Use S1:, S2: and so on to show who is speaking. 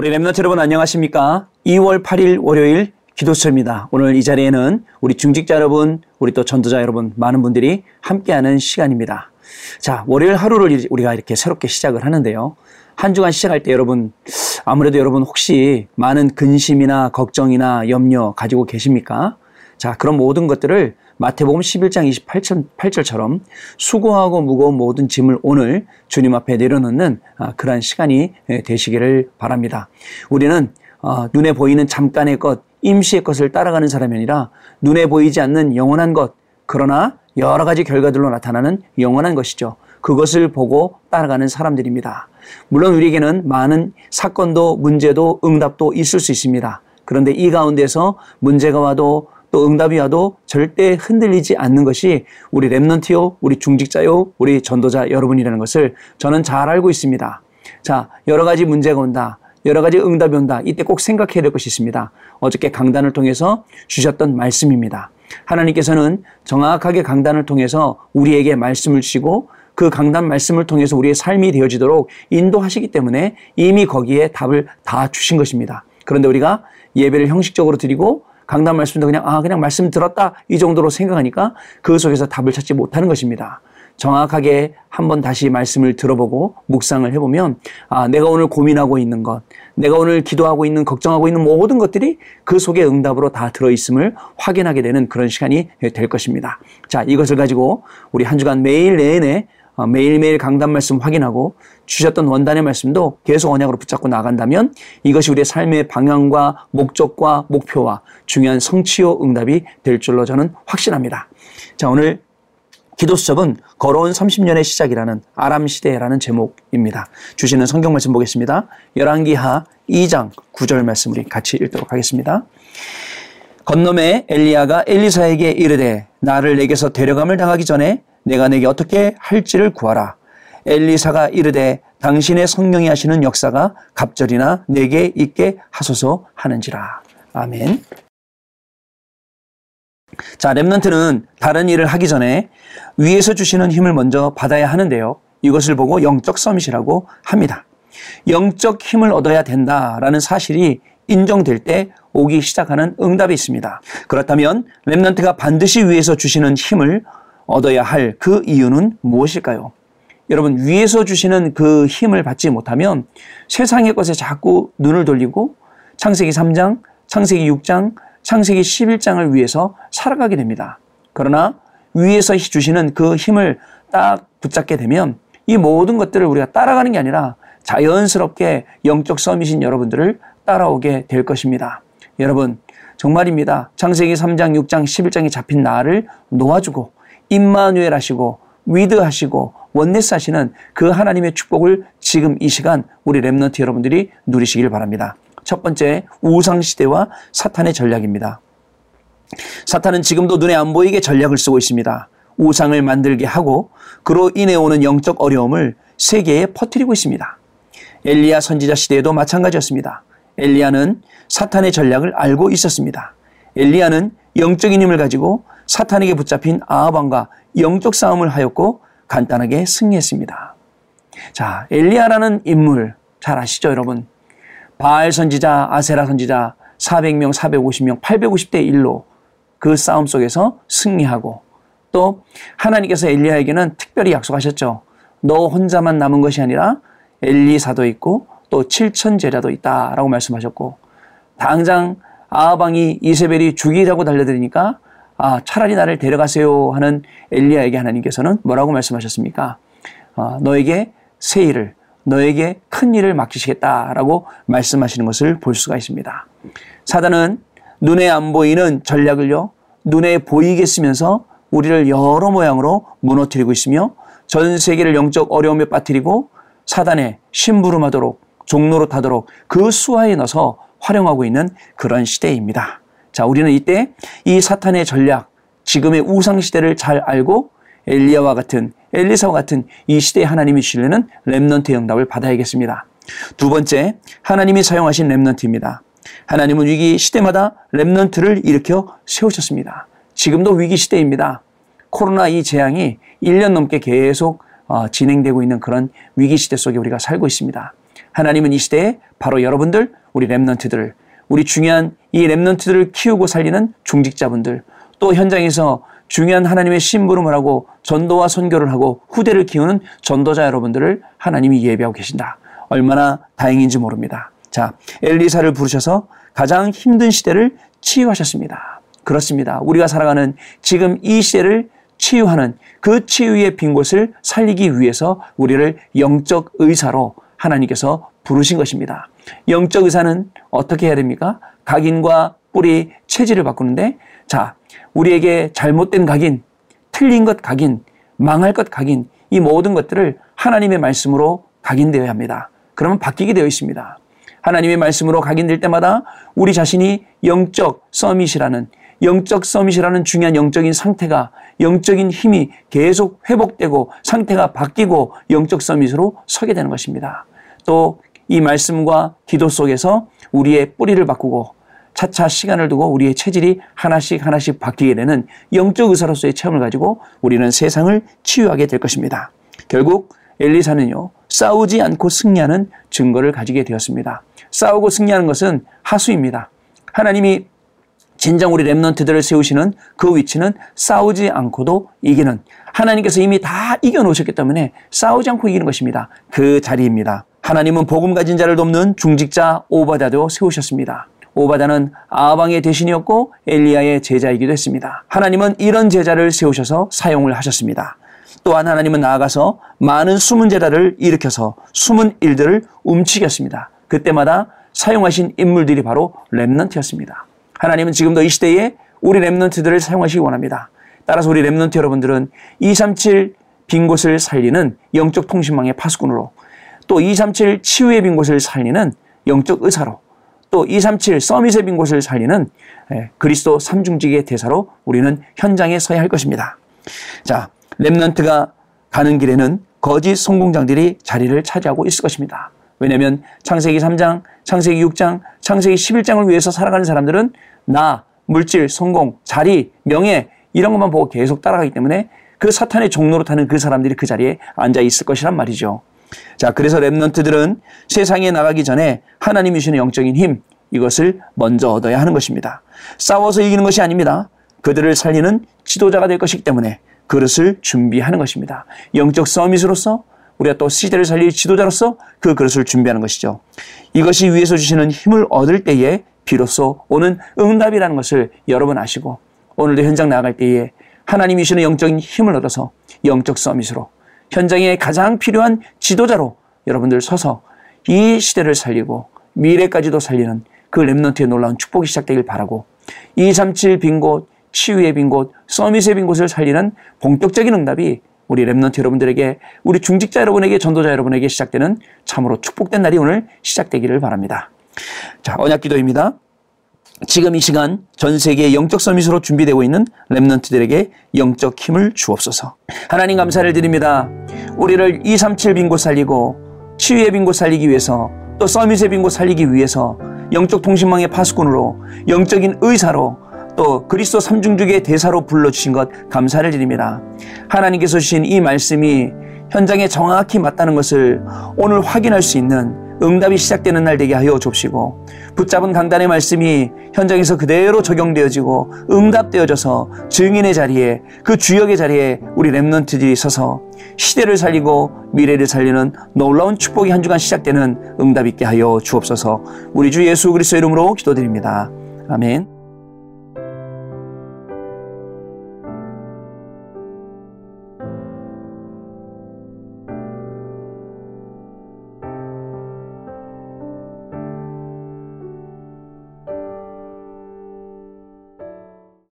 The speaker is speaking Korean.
S1: 우리 랩런트 여러분 안녕하십니까? 2월 8일 월요일 기도처입니다. 오늘 이 자리에는 우리 중직자 여러분, 우리 또 전도자 여러분, 많은 분들이 함께하는 시간입니다. 자, 월요일 하루를 우리가 이렇게 새롭게 시작을 하는데요. 한 주간 시작할 때 여러분, 아무래도 여러분 혹시 많은 근심이나 걱정이나 염려 가지고 계십니까? 자, 그런 모든 것들을 마태복음 11장 28절처럼 수고하고 무거운 모든 짐을 오늘 주님 앞에 내려놓는 아, 그러한 시간이 되시기를 바랍니다. 우리는 어, 눈에 보이는 잠깐의 것, 임시의 것을 따라가는 사람이 아니라 눈에 보이지 않는 영원한 것, 그러나 여러 가지 결과들로 나타나는 영원한 것이죠. 그것을 보고 따라가는 사람들입니다. 물론 우리에게는 많은 사건도 문제도 응답도 있을 수 있습니다. 그런데 이 가운데서 문제가 와도 또 응답이 와도 절대 흔들리지 않는 것이 우리 랩넌티요, 우리 중직자요, 우리 전도자 여러분이라는 것을 저는 잘 알고 있습니다. 자, 여러 가지 문제가 온다. 여러 가지 응답이 온다. 이때 꼭 생각해야 될 것이 있습니다. 어저께 강단을 통해서 주셨던 말씀입니다. 하나님께서는 정확하게 강단을 통해서 우리에게 말씀을 주시고 그 강단 말씀을 통해서 우리의 삶이 되어지도록 인도하시기 때문에 이미 거기에 답을 다 주신 것입니다. 그런데 우리가 예배를 형식적으로 드리고 강단 말씀도 그냥 아 그냥 말씀 들었다 이 정도로 생각하니까 그 속에서 답을 찾지 못하는 것입니다. 정확하게 한번 다시 말씀을 들어보고 묵상을 해보면 아 내가 오늘 고민하고 있는 것, 내가 오늘 기도하고 있는 걱정하고 있는 모든 것들이 그 속에 응답으로 다 들어 있음을 확인하게 되는 그런 시간이 될 것입니다. 자 이것을 가지고 우리 한 주간 매일 내내 어, 매일매일 강단 말씀 확인하고 주셨던 원단의 말씀도 계속 언약으로 붙잡고 나간다면 이것이 우리의 삶의 방향과 목적과 목표와 중요한 성취요 응답이 될 줄로 저는 확신합니다. 자, 오늘 기도 수첩은 걸어온 30년의 시작이라는 아람 시대라는 제목입니다. 주시는 성경 말씀 보겠습니다. 열왕기하 2장 9절 말씀 우리 같이 읽도록 하겠습니다. 건너에 엘리야가 엘리사에게 이르되 나를 내게서 데려감을 당하기 전에 내가 내게 어떻게 할지를 구하라. 엘리사가 이르되 당신의 성령이 하시는 역사가 갑절이나 내게 있게 하소서 하는지라. 아멘. 자, 랩런트는 다른 일을 하기 전에 위에서 주시는 힘을 먼저 받아야 하는데요. 이것을 보고 영적 서밋이라고 합니다. 영적 힘을 얻어야 된다라는 사실이 인정될 때 오기 시작하는 응답이 있습니다. 그렇다면 랩런트가 반드시 위에서 주시는 힘을 얻어야 할 그 이유는 무엇일까요? 여러분, 위에서 주시는 그 힘을 받지 못하면 세상의 것에 자꾸 눈을 돌리고 창세기 3장, 창세기 6장, 창세기 11장을 위해서 살아가게 됩니다. 그러나 위에서 주시는 그 힘을 딱 붙잡게 되면 이 모든 것들을 우리가 따라가는 게 아니라 자연스럽게 영적 서밋인 여러분들을 따라오게 될 것입니다. 여러분, 정말입니다. 창세기 3장, 6장, 11장에 잡힌 나를 놓아주고 임마누엘 하시고 with 하시고 oneness 하시는 그 하나님의 축복을 지금 이 시간 우리 Remnant 여러분들이 누리시길 바랍니다. 첫 번째 우상 시대와 사탄의 전략입니다. 사탄은 지금도 눈에 안 보이게 전략을 쓰고 있습니다. 우상을 만들게 하고 그로 인해 오는 영적 어려움을 세계에 퍼뜨리고 있습니다. 엘리야 선지자 시대에도 마찬가지였습니다. 엘리야는 사탄의 전략을 알고 있었습니다. 엘리야는 영적인 힘을 가지고 사탄에게 붙잡힌 아합왕과 영적 싸움을 하였고 간단하게 승리했습니다. 자, 엘리야라는 인물 잘 아시죠, 여러분? 바알 선지자, 아세라 선지자 400명, 450명, 850대 1로 그 싸움 속에서 승리하고 또 하나님께서 엘리야에게는 특별히 약속하셨죠. 너 혼자만 남은 것이 아니라 엘리사도 있고 또 7천 제자도 있다라고 말씀하셨고 당장 아합왕이 이세벨이 죽이라고 달려드리니까 아, 차라리 나를 데려가세요 하는 엘리야에게 하나님께서는 뭐라고 말씀하셨습니까? 아, 너에게 새 일을, 너에게 큰 일을 맡기시겠다라고 말씀하시는 것을 볼 수가 있습니다. 사단은 눈에 안 보이는 전략을요, 눈에 보이게 쓰면서 우리를 여러 모양으로 무너뜨리고 있으며 전 세계를 영적 어려움에 빠뜨리고 사단의 심부름하도록 종로로 타도록 그 수하에 넣어서 활용하고 있는 그런 시대입니다. 자, 우리는 이때 이 사탄의 전략, 지금의 우상 시대를 잘 알고 엘리야와 같은 엘리사와 같은 이 시대에 하나님이 주시려는 렘넌트 응답을 받아야겠습니다. 두 번째, 하나님이 사용하신 렘넌트입니다. 하나님은 위기 시대마다 렘넌트를 일으켜 세우셨습니다. 지금도 위기 시대입니다. 코로나 이 재앙이 1년 넘게 계속 어, 진행되고 있는 그런 위기 시대 속에 우리가 살고 있습니다. 하나님은 이 시대에 바로 여러분들, 우리 랩런트들, 우리 중요한 이 랩런트들을 키우고 살리는 중직자분들, 또 현장에서 중요한 하나님의 심부름을 하고 전도와 선교를 하고 후대를 키우는 전도자 여러분들을 하나님이 예배하고 계신다. 얼마나 다행인지 모릅니다. 자, 엘리사를 부르셔서 가장 힘든 시대를 치유하셨습니다. 그렇습니다. 우리가 살아가는 지금 이 시대를 치유하는 그 치유의 빈 곳을 살리기 위해서 우리를 영적 의사로 하나님께서 부르신 것입니다. 영적 의사는 어떻게 해야 됩니까? 각인과 뿌리 체질을 바꾸는데 자, 우리에게 잘못된 각인, 틀린 것 각인, 망할 것 각인, 이 모든 것들을 하나님의 말씀으로 각인되어야 합니다. 그러면 바뀌게 되어 있습니다. 하나님의 말씀으로 각인될 때마다 우리 자신이 영적 서밋이라는 영적 서밋이라는 중요한 영적인 상태가 영적인 힘이 계속 회복되고 상태가 바뀌고 영적 서밋으로 서게 되는 것입니다. 또 이 말씀과 기도 속에서 우리의 뿌리를 바꾸고 차차 시간을 두고 우리의 체질이 하나씩 하나씩 바뀌게 되는 영적 의사로서의 체험을 가지고 우리는 세상을 치유하게 될 것입니다. 결국 엘리사는요, 싸우지 않고 승리하는 증거를 가지게 되었습니다. 싸우고 승리하는 것은 하수입니다. 하나님이 진정 우리 랩런트들을 세우시는 그 위치는 싸우지 않고도 이기는 하나님께서 이미 다 이겨놓으셨기 때문에 싸우지 않고 이기는 것입니다. 그 자리입니다. 하나님은 복음 가진 자를 돕는 중직자 오바다도 세우셨습니다. 오바다는 아방의 대신이었고 엘리야의 제자이기도 했습니다. 하나님은 이런 제자를 세우셔서 사용을 하셨습니다. 또한 하나님은 나아가서 많은 숨은 제자를 일으켜서 숨은 일들을 움직였습니다. 그때마다 사용하신 인물들이 바로 Remnant였습니다. 하나님은 지금도 이 시대에 우리 Remnant들을 사용하시기 원합니다. 따라서 우리 Remnant 여러분들은 237 빈 곳을 살리는 영적 통신망의 파수꾼으로 또 237 치유의 빈 곳을 살리는 영적 의사로 또 237 summit의 빈 곳을 살리는 예, 그리스도 삼중직의 대사로 우리는 현장에 서야 할 것입니다. 자, Remnant가 가는 길에는 거짓 성공자들이 자리를 차지하고 있을 것입니다. 왜냐하면 창세기 3장, 창세기 6장, 창세기 11장을 위해서 살아가는 사람들은 나, 물질, 성공, 자리, 명예 이런 것만 보고 계속 따라가기 때문에 그 사탄의 종로로 타는 그 사람들이 그 자리에 앉아 있을 것이란 말이죠. 자, 그래서 랩런트들은 세상에 나가기 전에 하나님이 주시는 영적인 힘, 이것을 먼저 얻어야 하는 것입니다. 싸워서 이기는 것이 아닙니다. 그들을 살리는 지도자가 될 것이기 때문에 그릇을 준비하는 것입니다. 영적 summit으로서 우리가 또 시대를 살릴 지도자로서 그 그릇을 준비하는 것이죠. 이것이 위에서 주시는 힘을 얻을 때에 비로소 오는 응답이라는 것을 여러분 아시고 오늘도 현장 나아갈 때에 하나님이 주시는 영적인 힘을 얻어서 영적 summit으로 현장에 가장 필요한 지도자로 여러분들 서서 이 시대를 살리고 미래까지도 살리는 그 Remnant의 놀라운 축복이 시작되길 바라고 237 빈 곳, 치유의 빈 곳, summit의 빈 곳을 살리는 본격적인 응답이 우리 Remnant 여러분들에게 우리 중직자 여러분에게 전도자 여러분에게 시작되는 참으로 축복된 날이 오늘 시작되기를 바랍니다. 자, 언약 기도입니다. 지금 이 시간 전 세계 영적 summit으로 준비되고 있는 Remnant들에게 영적 힘을 주옵소서. 하나님 감사를 드립니다. 우리를 237 빈곳 살리고 치유의 빈곳 살리기 위해서 또 summit의 빈곳 살리기 위해서 영적 통신망의 파수꾼으로 영적인 의사로 또 그리스도 삼중죽의 대사로 불러주신 것 감사를 드립니다. 하나님께서 주신 이 말씀이 현장에 정확히 맞다는 것을 오늘 확인할 수 있는 응답이 시작되는 날 되게 하여 줍시고 붙잡은 강단의 말씀이 현장에서 그대로 적용되어지고 응답되어져서 증인의 자리에 그 주역의 자리에 우리 랩런트들이 서서 시대를 살리고 미래를 살리는 놀라운 축복이 한 주간 시작되는 응답 있게 하여 주옵소서 우리 주 예수 그리스도 이름으로 기도드립니다. 아멘.